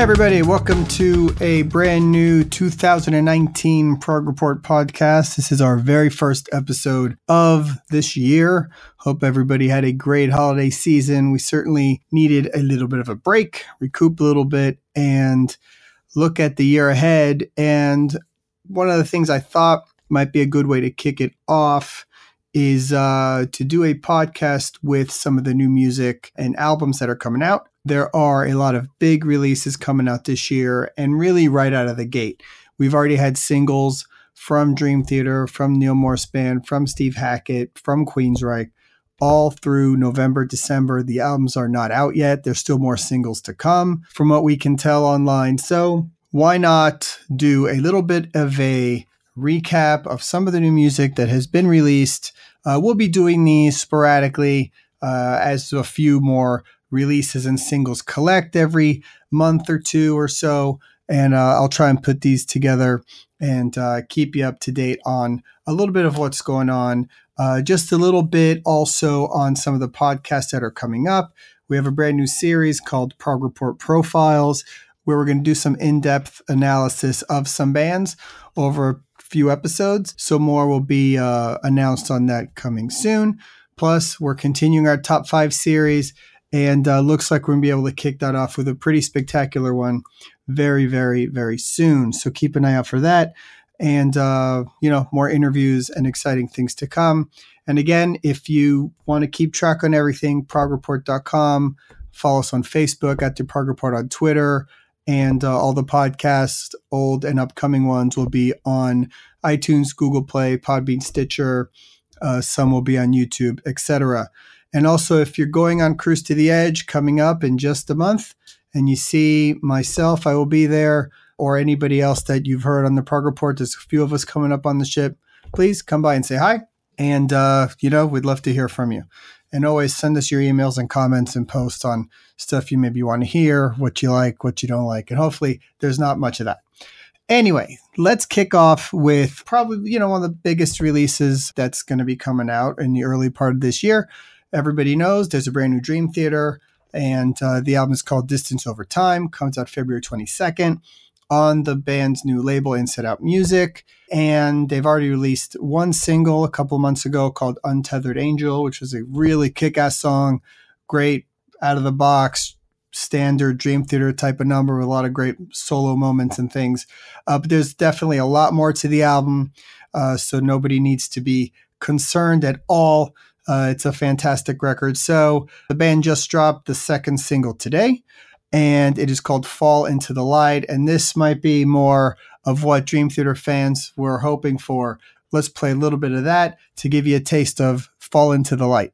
Hey, everybody, welcome to a brand new 2019 Prog Report podcast. This is our very first episode of this year. Hope everybody had a great holiday season. We certainly needed a little bit of a break, recoup a little bit, and look at the year ahead. And one of the things I thought might be a good way to kick it off is uh, to do a podcast with some of the new music and albums that are coming out there are a lot of big releases coming out this year and really right out of the gate. We've already had singles from Dream Theater, from Neal Morse Band, from Steve Hackett, from Queensryche, all through November, December. The albums are not out yet. There's still more singles to come from what we can tell online. So why not do a little bit of a recap of some of the new music that has been released? Uh, we'll be doing these sporadically uh, as a few more releases and singles collect every month or two or so. And uh, I'll try and put these together and uh, keep you up to date on a little bit of what's going on. Uh, just a little bit also on some of the podcasts that are coming up. We have a brand new series called Prog Report Profiles, where we're going to do some in depth analysis of some bands over few episodes. So, more will be uh, announced on that coming soon. Plus, we're continuing our top five series and uh, looks like we're to be able to kick that off with a pretty spectacular one very, very, very soon. So keep an eye out for that. And, uh, you know, more interviews and exciting things to come. And again, if you want to keep track on everything, progreport.com, follow us on Facebook at the Prog Report on Twitter. And uh, all the podcasts, old and upcoming ones, will be on iTunes, Google Play, Podbean, Stitcher. Uh, some will be on YouTube, etc. And also, if you're going on Cruise to the Edge coming up in just a month and you see myself, I will be there, or anybody else that you've heard on the Prog Report, there's a few of us coming up on the ship. Please come by and say hi. And, uh, you know, we'd love to hear from you. And always send us your emails and comments and posts on stuff you maybe want to hear, what you like, what you don't like. And hopefully, there's not much of that. Anyway, let's kick off with probably, you know, one of the biggest releases that's going to be coming out in the early part of this year everybody knows there's a brand new Dream Theater, and uh, the album is called Distance Over Time. Comes out February 22nd on the band's new label, Inside Out Music. And they've already released one single a couple months ago called Untethered Angel, which was a really kick ass song. Great out of the box, standard Dream Theater type of number with a lot of great solo moments and things. Uh, but there's definitely a lot more to the album. Uh, so nobody needs to be concerned at all uh, it's a fantastic record. So the band just dropped the second single today, and it is called Fall into the Light. And this might be more of what Dream Theater fans were hoping for. Let's play a little bit of that to give you a taste of Fall into the Light.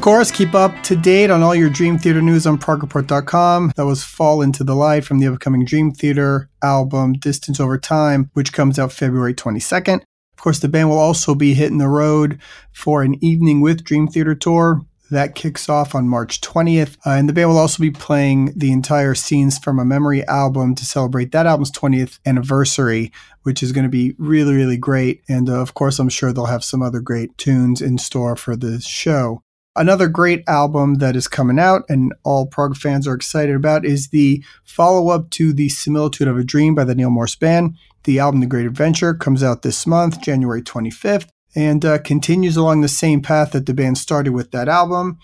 Of course, keep up to date on all your Dream Theater news on ProgReport.com. That was Fall into the Light from the upcoming Dream Theater album Distance Over Time, which comes out February 22nd. Of course, the band will also be hitting the road for an Evening with Dream Theater tour. That kicks off on March 20th. Uh, and the band will also be playing the entire Scenes from a Memory album to celebrate that album's 20th anniversary, which is going to be really, really great. And uh, of course, I'm sure they'll have some other great tunes in store for the show. Another great album that is coming out and all prog fans are excited about is the follow up to The Similitude of a Dream by the Neal Morse Band. The album The Great Adventure comes out this month, January 25th, and uh, continues along the same path that the band started with that album.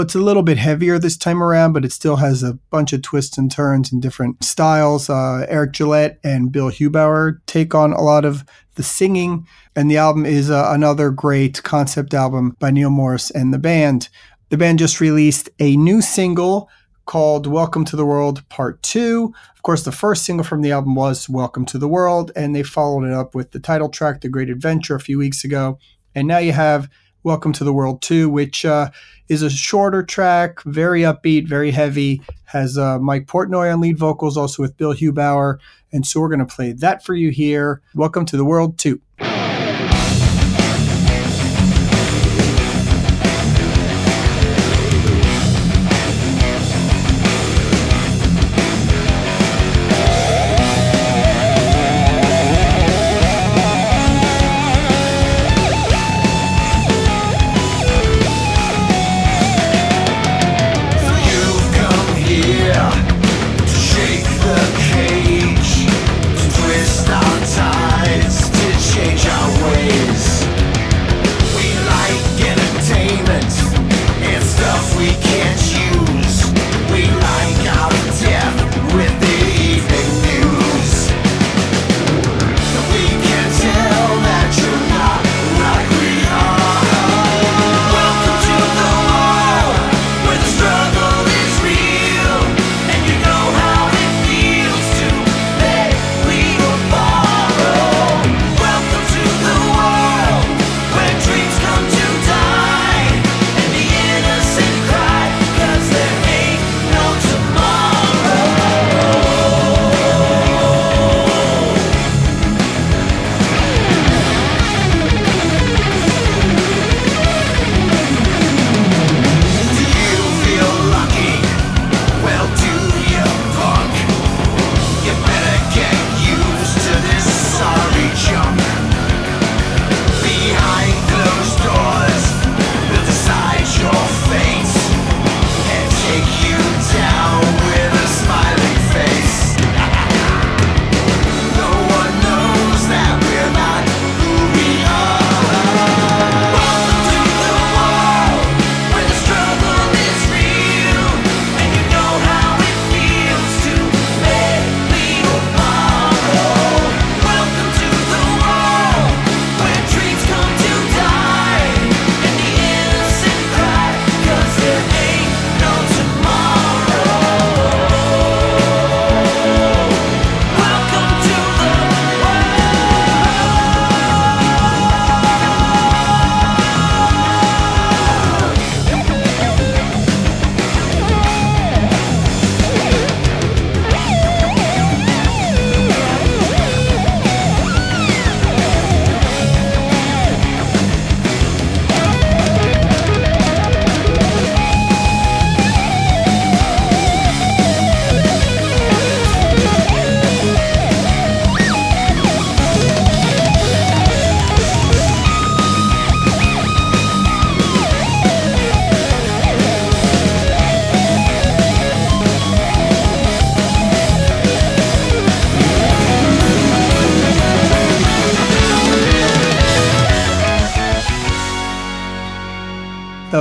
It's a little bit heavier this time around, but it still has a bunch of twists and turns and different styles. Uh, Eric Gillette and Bill Hubauer take on a lot of the singing, and the album is uh, another great concept album by Neal Morse and the band. The band just released a new single called Welcome to the World Part 2. Of course, the first single from the album was Welcome to the World, and they followed it up with the title track, The Great Adventure, a few weeks ago. And now you have Welcome to the World 2, which uh, is a shorter track, very upbeat, very heavy, has uh, Mike Portnoy on lead vocals, also with Bill Hubauer. And so we're going to play that for you here. Welcome to the World 2.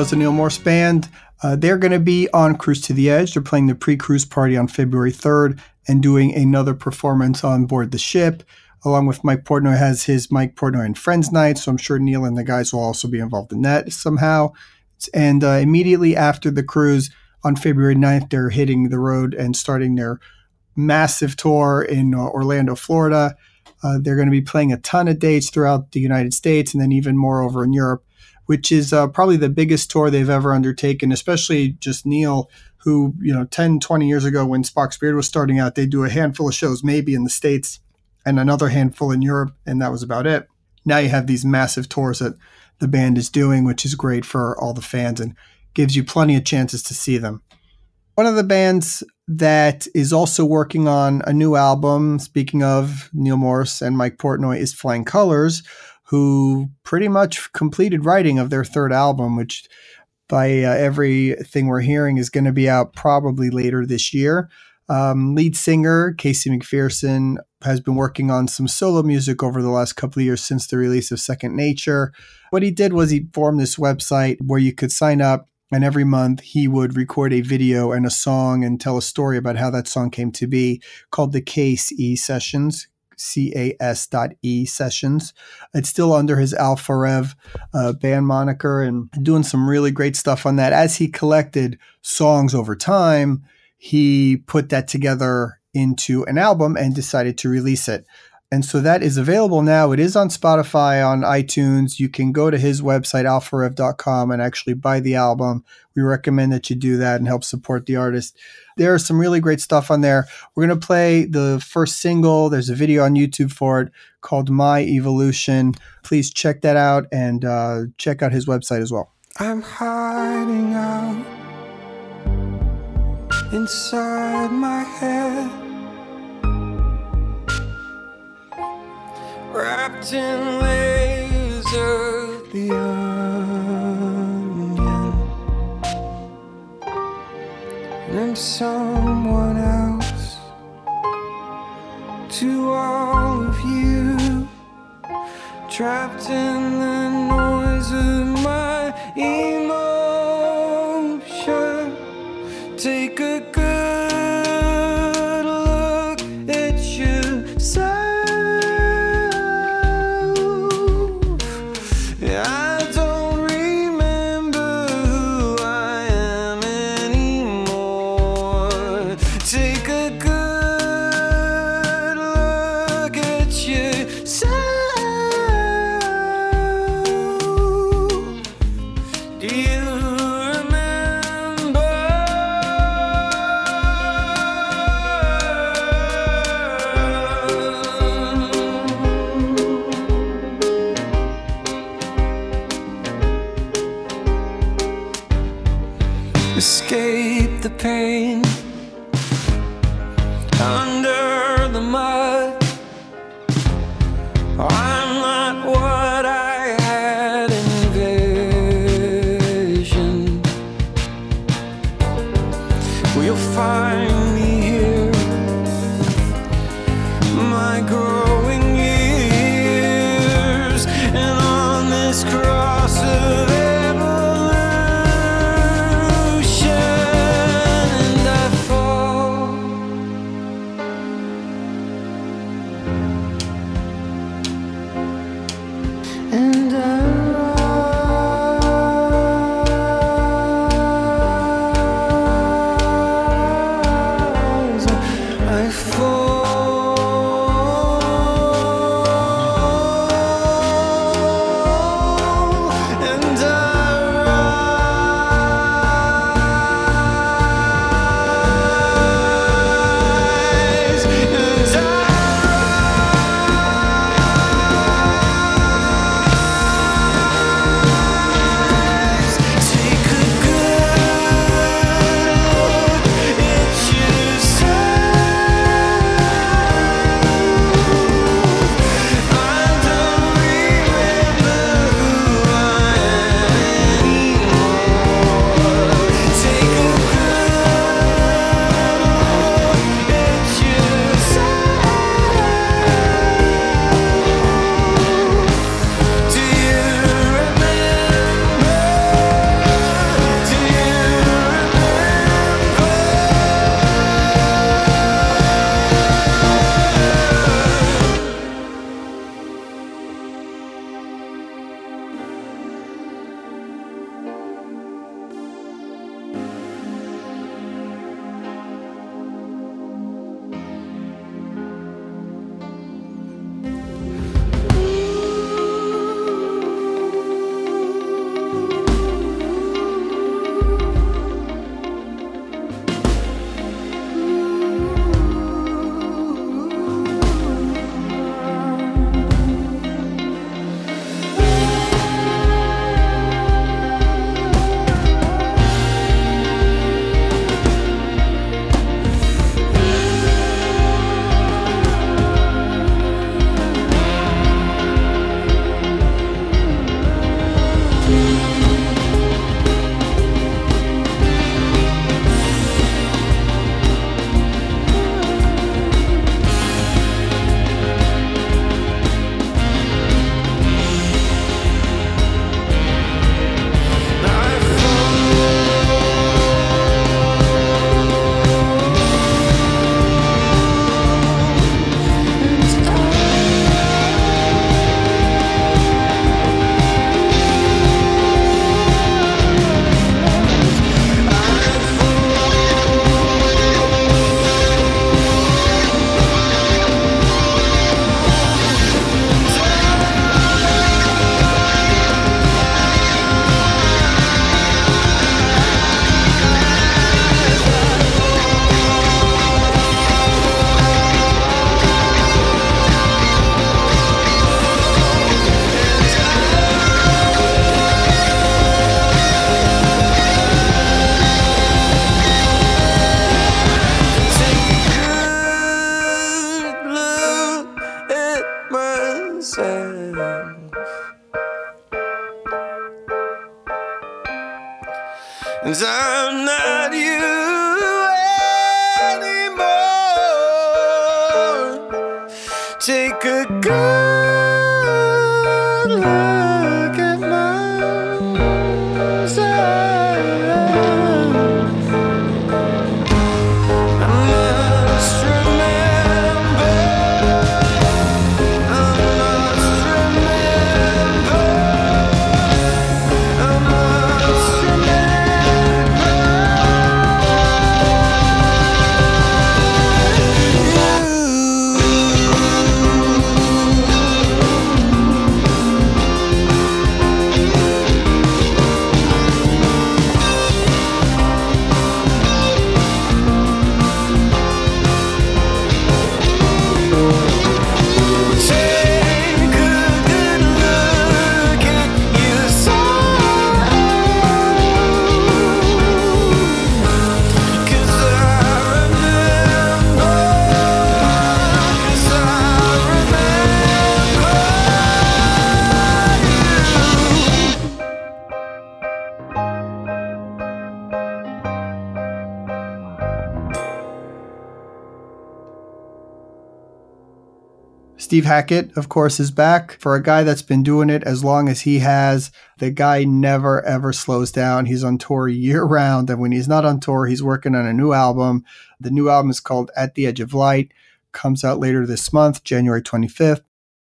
The Neal Morse Band. Uh, they're going to be on Cruise to the Edge. They're playing the pre cruise party on February 3rd and doing another performance on board the ship. Along with Mike Portnoy has his Mike Portnoy and Friends night. So I'm sure Neal and the guys will also be involved in that somehow. And uh, immediately after the cruise on February 9th, they're hitting the road and starting their massive tour in uh, Orlando, Florida. Uh, they're going to be playing a ton of dates throughout the United States and then even more over in Europe which is uh, probably the biggest tour they've ever undertaken, especially just Neal, who, you know, 10, 20 years ago when Spock's Beard was starting out, they'd do a handful of shows, maybe in the States, and another handful in Europe, and that was about it. Now you have these massive tours that the band is doing, which is great for all the fans and gives you plenty of chances to see them. One of the bands that is also working on a new album, speaking of Neal Morse and Mike Portnoy, is Flying Colors, who pretty much completed writing of their third album, which by uh, everything we're hearing is going to be out probably later this year. Um, lead singer Casey McPherson has been working on some solo music over the last couple of years since the release of Second Nature. What he did was he formed this website where you could sign up and every month he would record a video and a song and tell a story about how that song came to be called the Case E Sessions. C-A-S dot E sessions. It's still under his Alpha Rev uh, band moniker and doing some really great stuff on that. As he collected songs over time, he put that together into an album and decided to release it. And so that is available now. It is on Spotify, on iTunes. You can go to his website, alpharev.com, and actually buy the album. We recommend that you do that and help support the artist. There's some really great stuff on there. We're going to play the first single. There's a video on YouTube for it called My Evolution. Please check that out and uh, check out his website as well. I'm hiding out inside my head. Wrapped in laser the onion. And someone else to all of you trapped in the noise Take a good Steve Hackett, of course, is back. For a guy that's been doing it as long as he has, the guy never ever slows down. He's on tour year round. And when he's not on tour, he's working on a new album. The new album is called At the Edge of Light, comes out later this month, January 25th.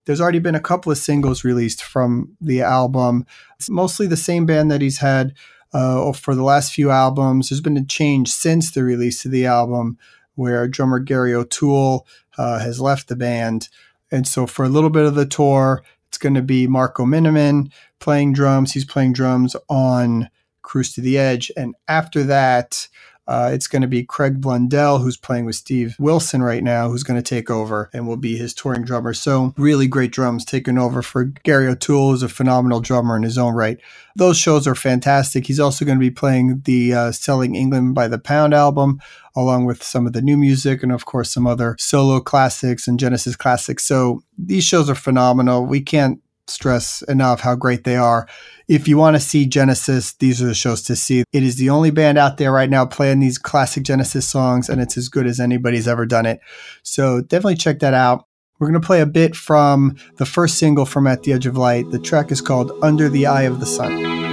There's already been a couple of singles released from the album. It's mostly the same band that he's had uh, for the last few albums. There's been a change since the release of the album where drummer Gary O'Toole uh, has left the band. And so for a little bit of the tour, it's going to be Marco Minnemann playing drums. He's playing drums on Cruise to the Edge. And after that, uh, it's going to be Craig Blundell, who's playing with Steve Wilson right now, who's going to take over and will be his touring drummer. So, really great drums taking over for Gary O'Toole, who's a phenomenal drummer in his own right. Those shows are fantastic. He's also going to be playing the uh, Selling England by the Pound album, along with some of the new music and, of course, some other solo classics and Genesis classics. So, these shows are phenomenal. We can't stress enough how great they are. If you want to see Genesis, these are the shows to see. It is the only band out there right now playing these classic Genesis songs, and it's as good as anybody's ever done it. So definitely check that out. We're going to play a bit from the first single from At the Edge of Light. The track is called Under the Eye of the Sun.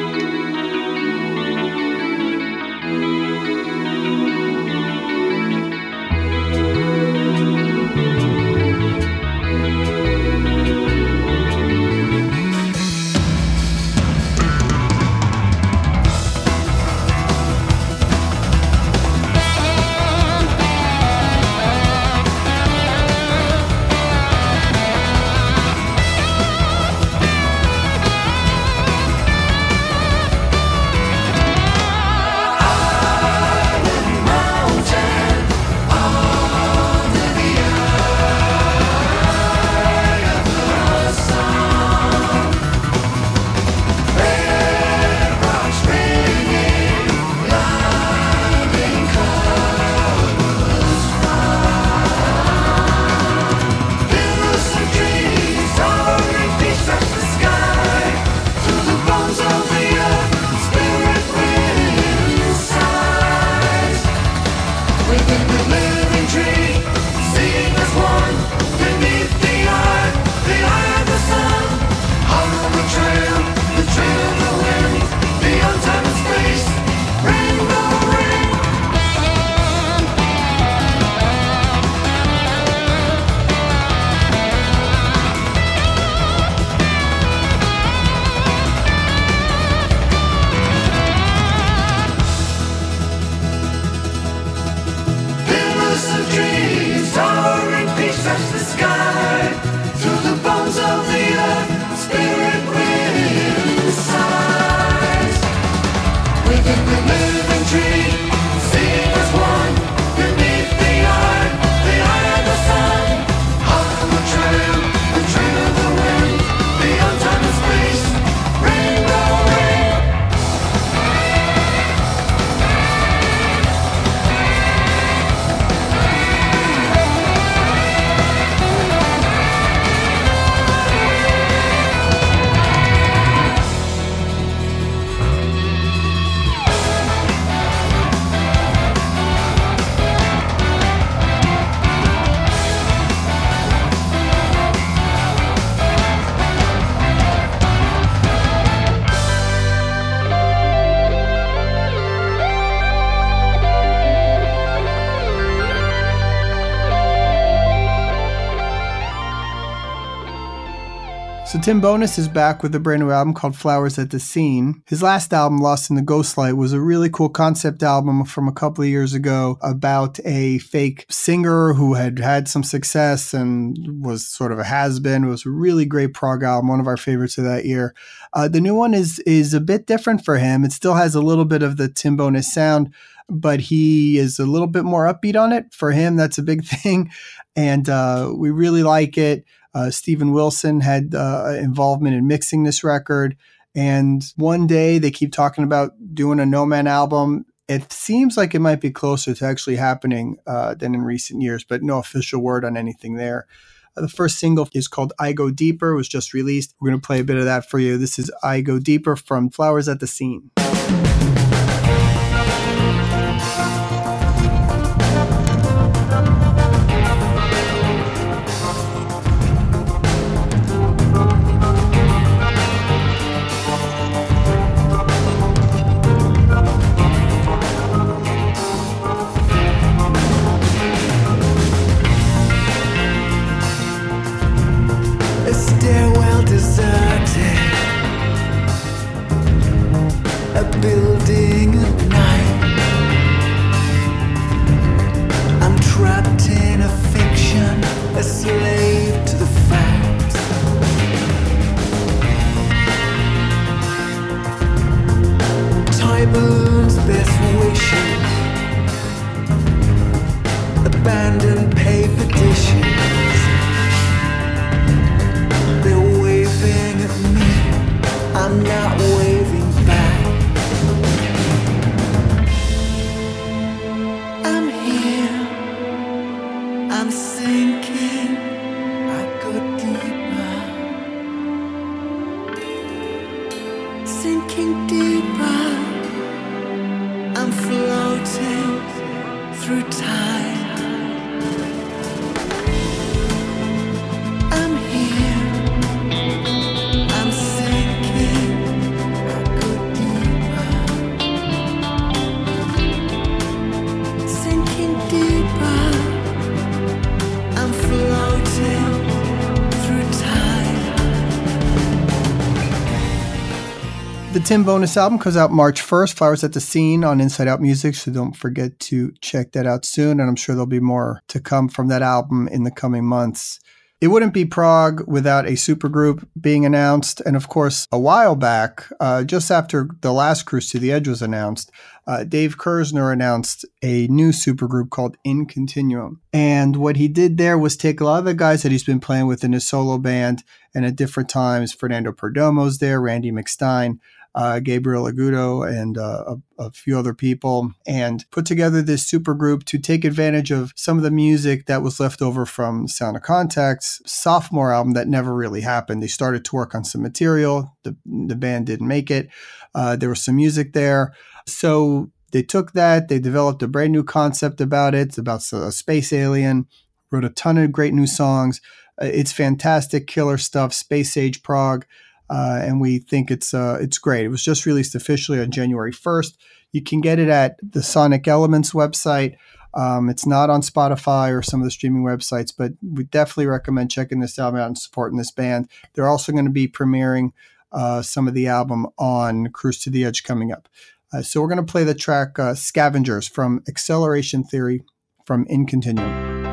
Tim Bowness is back with a brand new album called Flowers at the Scene. His last album, Lost in the Ghostlight, was a really cool concept album from a couple of years ago about a fake singer who had had some success and was sort of a has-been. It was a really great prog album, one of our favorites of that year. Uh, the new one is is a bit different for him. It still has a little bit of the Tim Bowness sound, but he is a little bit more upbeat on it. For him, that's a big thing, and uh, we really like it. Uh, Steven Wilson had uh, involvement in mixing this record. And one day they keep talking about doing a No Man album. It seems like it might be closer to actually happening uh, than in recent years, but no official word on anything there. Uh, the first single is called I Go Deeper, was just released. We're going to play a bit of that for you. This is I Go Deeper from Flowers at the Scene. sinking deeper. I'm floating through time. Tim Bowness album comes out March 1st, Flowers at the Scene on Inside Out Music. So don't forget to check that out soon. And I'm sure there'll be more to come from that album in the coming months. It wouldn't be prog without a supergroup being announced. And of course, a while back, uh, just after the last Cruise to the Edge was announced, uh, Dave Kerzner announced a new supergroup called In Continuum. And what he did there was take a lot of the guys that he's been playing with in his solo band, and at different times, Fernando Perdomo's there, Randy McStine, uh, Gabriel Agudo, and uh, a, a, few other people, and put together this super group to take advantage of some of the music that was left over from Sound of Contact's sophomore album that never really happened. They started to work on some material, the, the band didn't make it. Uh, there was some music there. So they took that, they developed a brand new concept about it. It's about a space alien, wrote a ton of great new songs. Uh, it's fantastic, killer stuff, space age prog uh, and we think it's uh, it's great. It was just released officially on January 1st. You can get it at the Sonic Elements website. Um, it's not on Spotify or some of the streaming websites, but we definitely recommend checking this album out and supporting this band. They're also going to be premiering uh, some of the album on Cruise to the Edge coming up. Uh, so we're going to play the track uh, Scavengers from Acceleration Theory from In Continuum.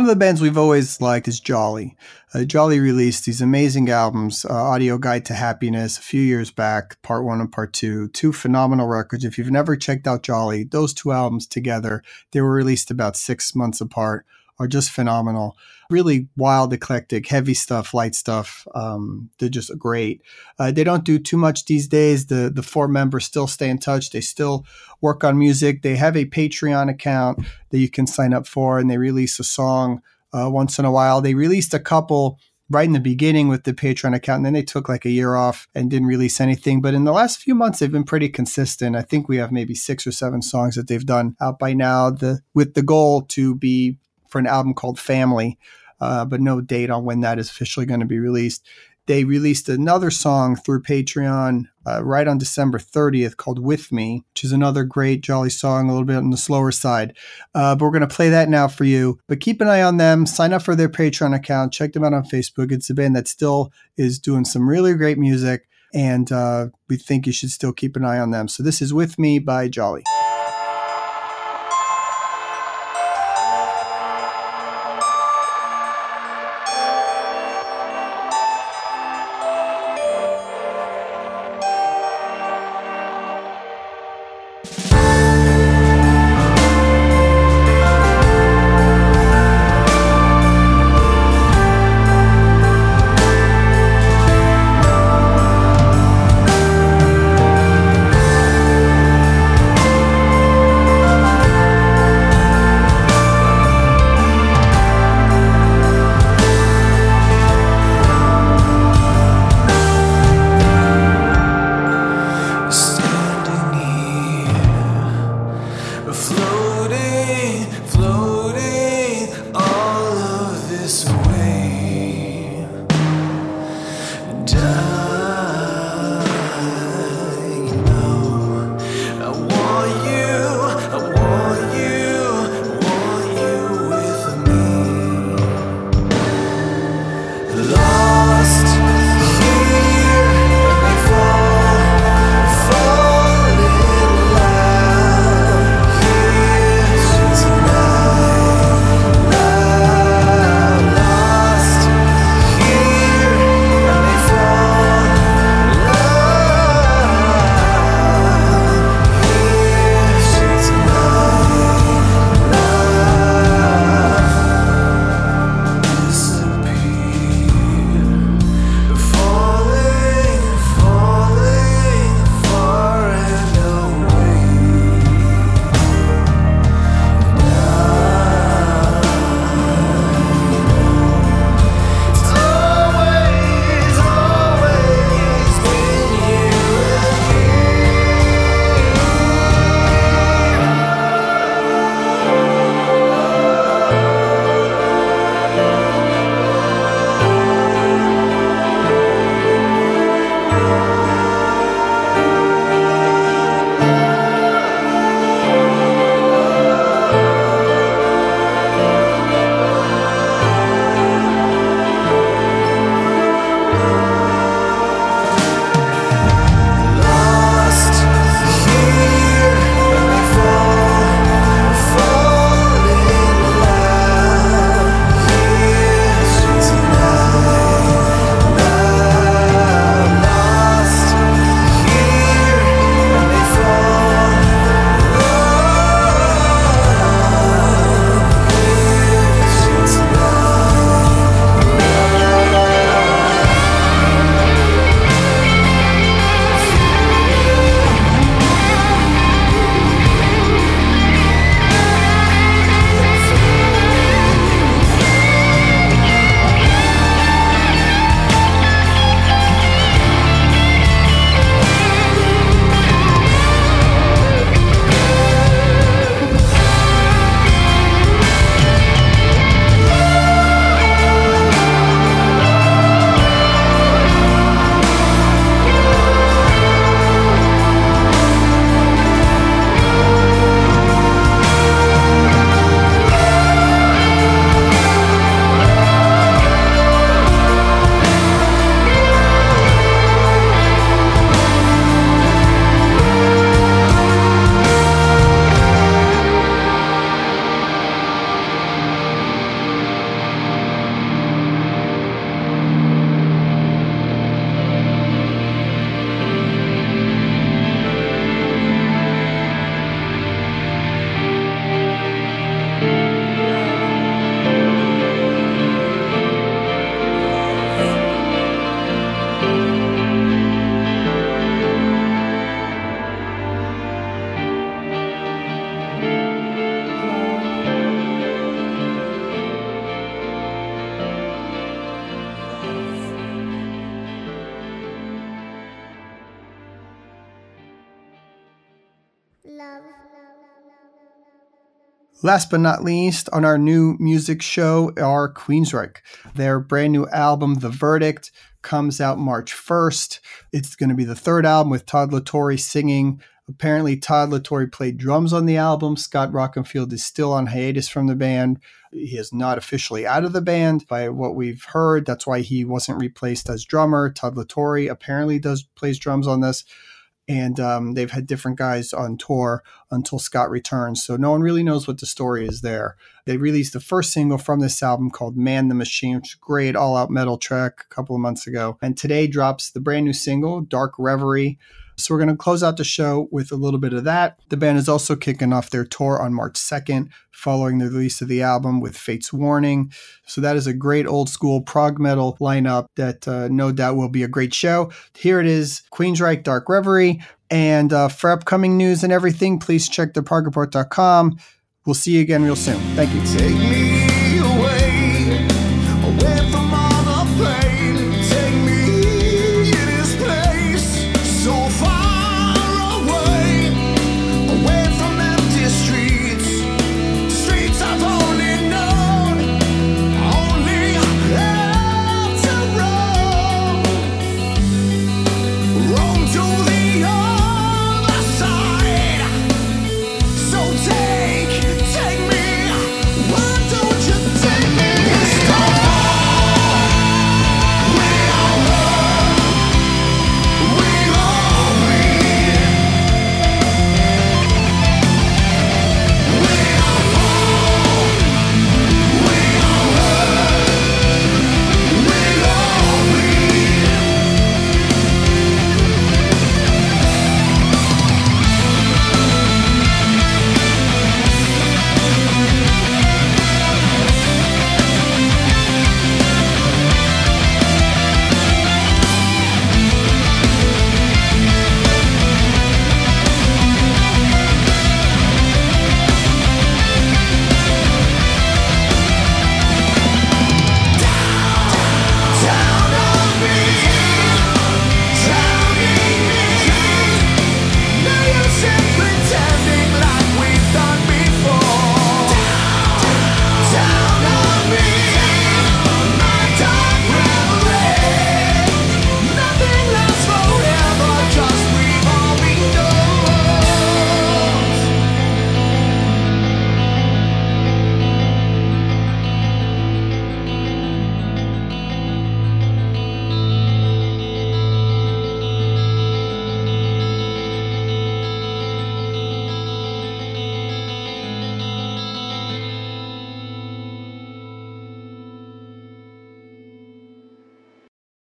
One of the bands we've always liked is Jolly. Uh, Jolly released these amazing albums, uh, Audio Guide to Happiness, a few years back, part one and part two. Two phenomenal records. If you've never checked out Jolly, those two albums together, they were released about six months apart, are just phenomenal. Really wild, eclectic, heavy stuff, light stuff. Um, they're just great. Uh, they don't do too much these days. The the four members still stay in touch. They still work on music. They have a Patreon account that you can sign up for, and they release a song uh, once in a while. They released a couple right in the beginning with the Patreon account, and then they took like a year off and didn't release anything. But in the last few months, they've been pretty consistent. I think we have maybe six or seven songs that they've done out by now. The with the goal to be for an album called Family, uh, but no date on when that is officially going to be released. They released another song through Patreon uh, right on December 30th called With Me, which is another great, jolly song, a little bit on the slower side. Uh, but we're going to play that now for you. But keep an eye on them. Sign up for their Patreon account. Check them out on Facebook. It's a band that still is doing some really great music. And uh, we think you should still keep an eye on them. So this is With Me by Jolly. Last but not least, on our new music show are Queensryche. Their brand new album, The Verdict, comes out March 1st. It's going to be the third album with Todd La Torre singing. Apparently, Todd La Torre played drums on the album. Scott Rockenfield is still on hiatus from the band. He is not officially out of the band by what we've heard. That's why he wasn't replaced as drummer. Todd La Torre apparently does plays drums on this and um, they've had different guys on tour until Scott returns. So no one really knows what the story is there. They released the first single from this album called Man the Machine, which is a great all out metal track a couple of months ago. And today drops the brand new single, Dark Reverie. So we're going to close out the show with a little bit of that. The band is also kicking off their tour on March 2nd, following the release of the album with Fates Warning. So that is a great old school prog metal lineup that uh, no doubt will be a great show. Here it is Queensryche Dark Reverie. And uh, for upcoming news and everything, please check the theprogreport.com. We'll see you again real soon. Thank you.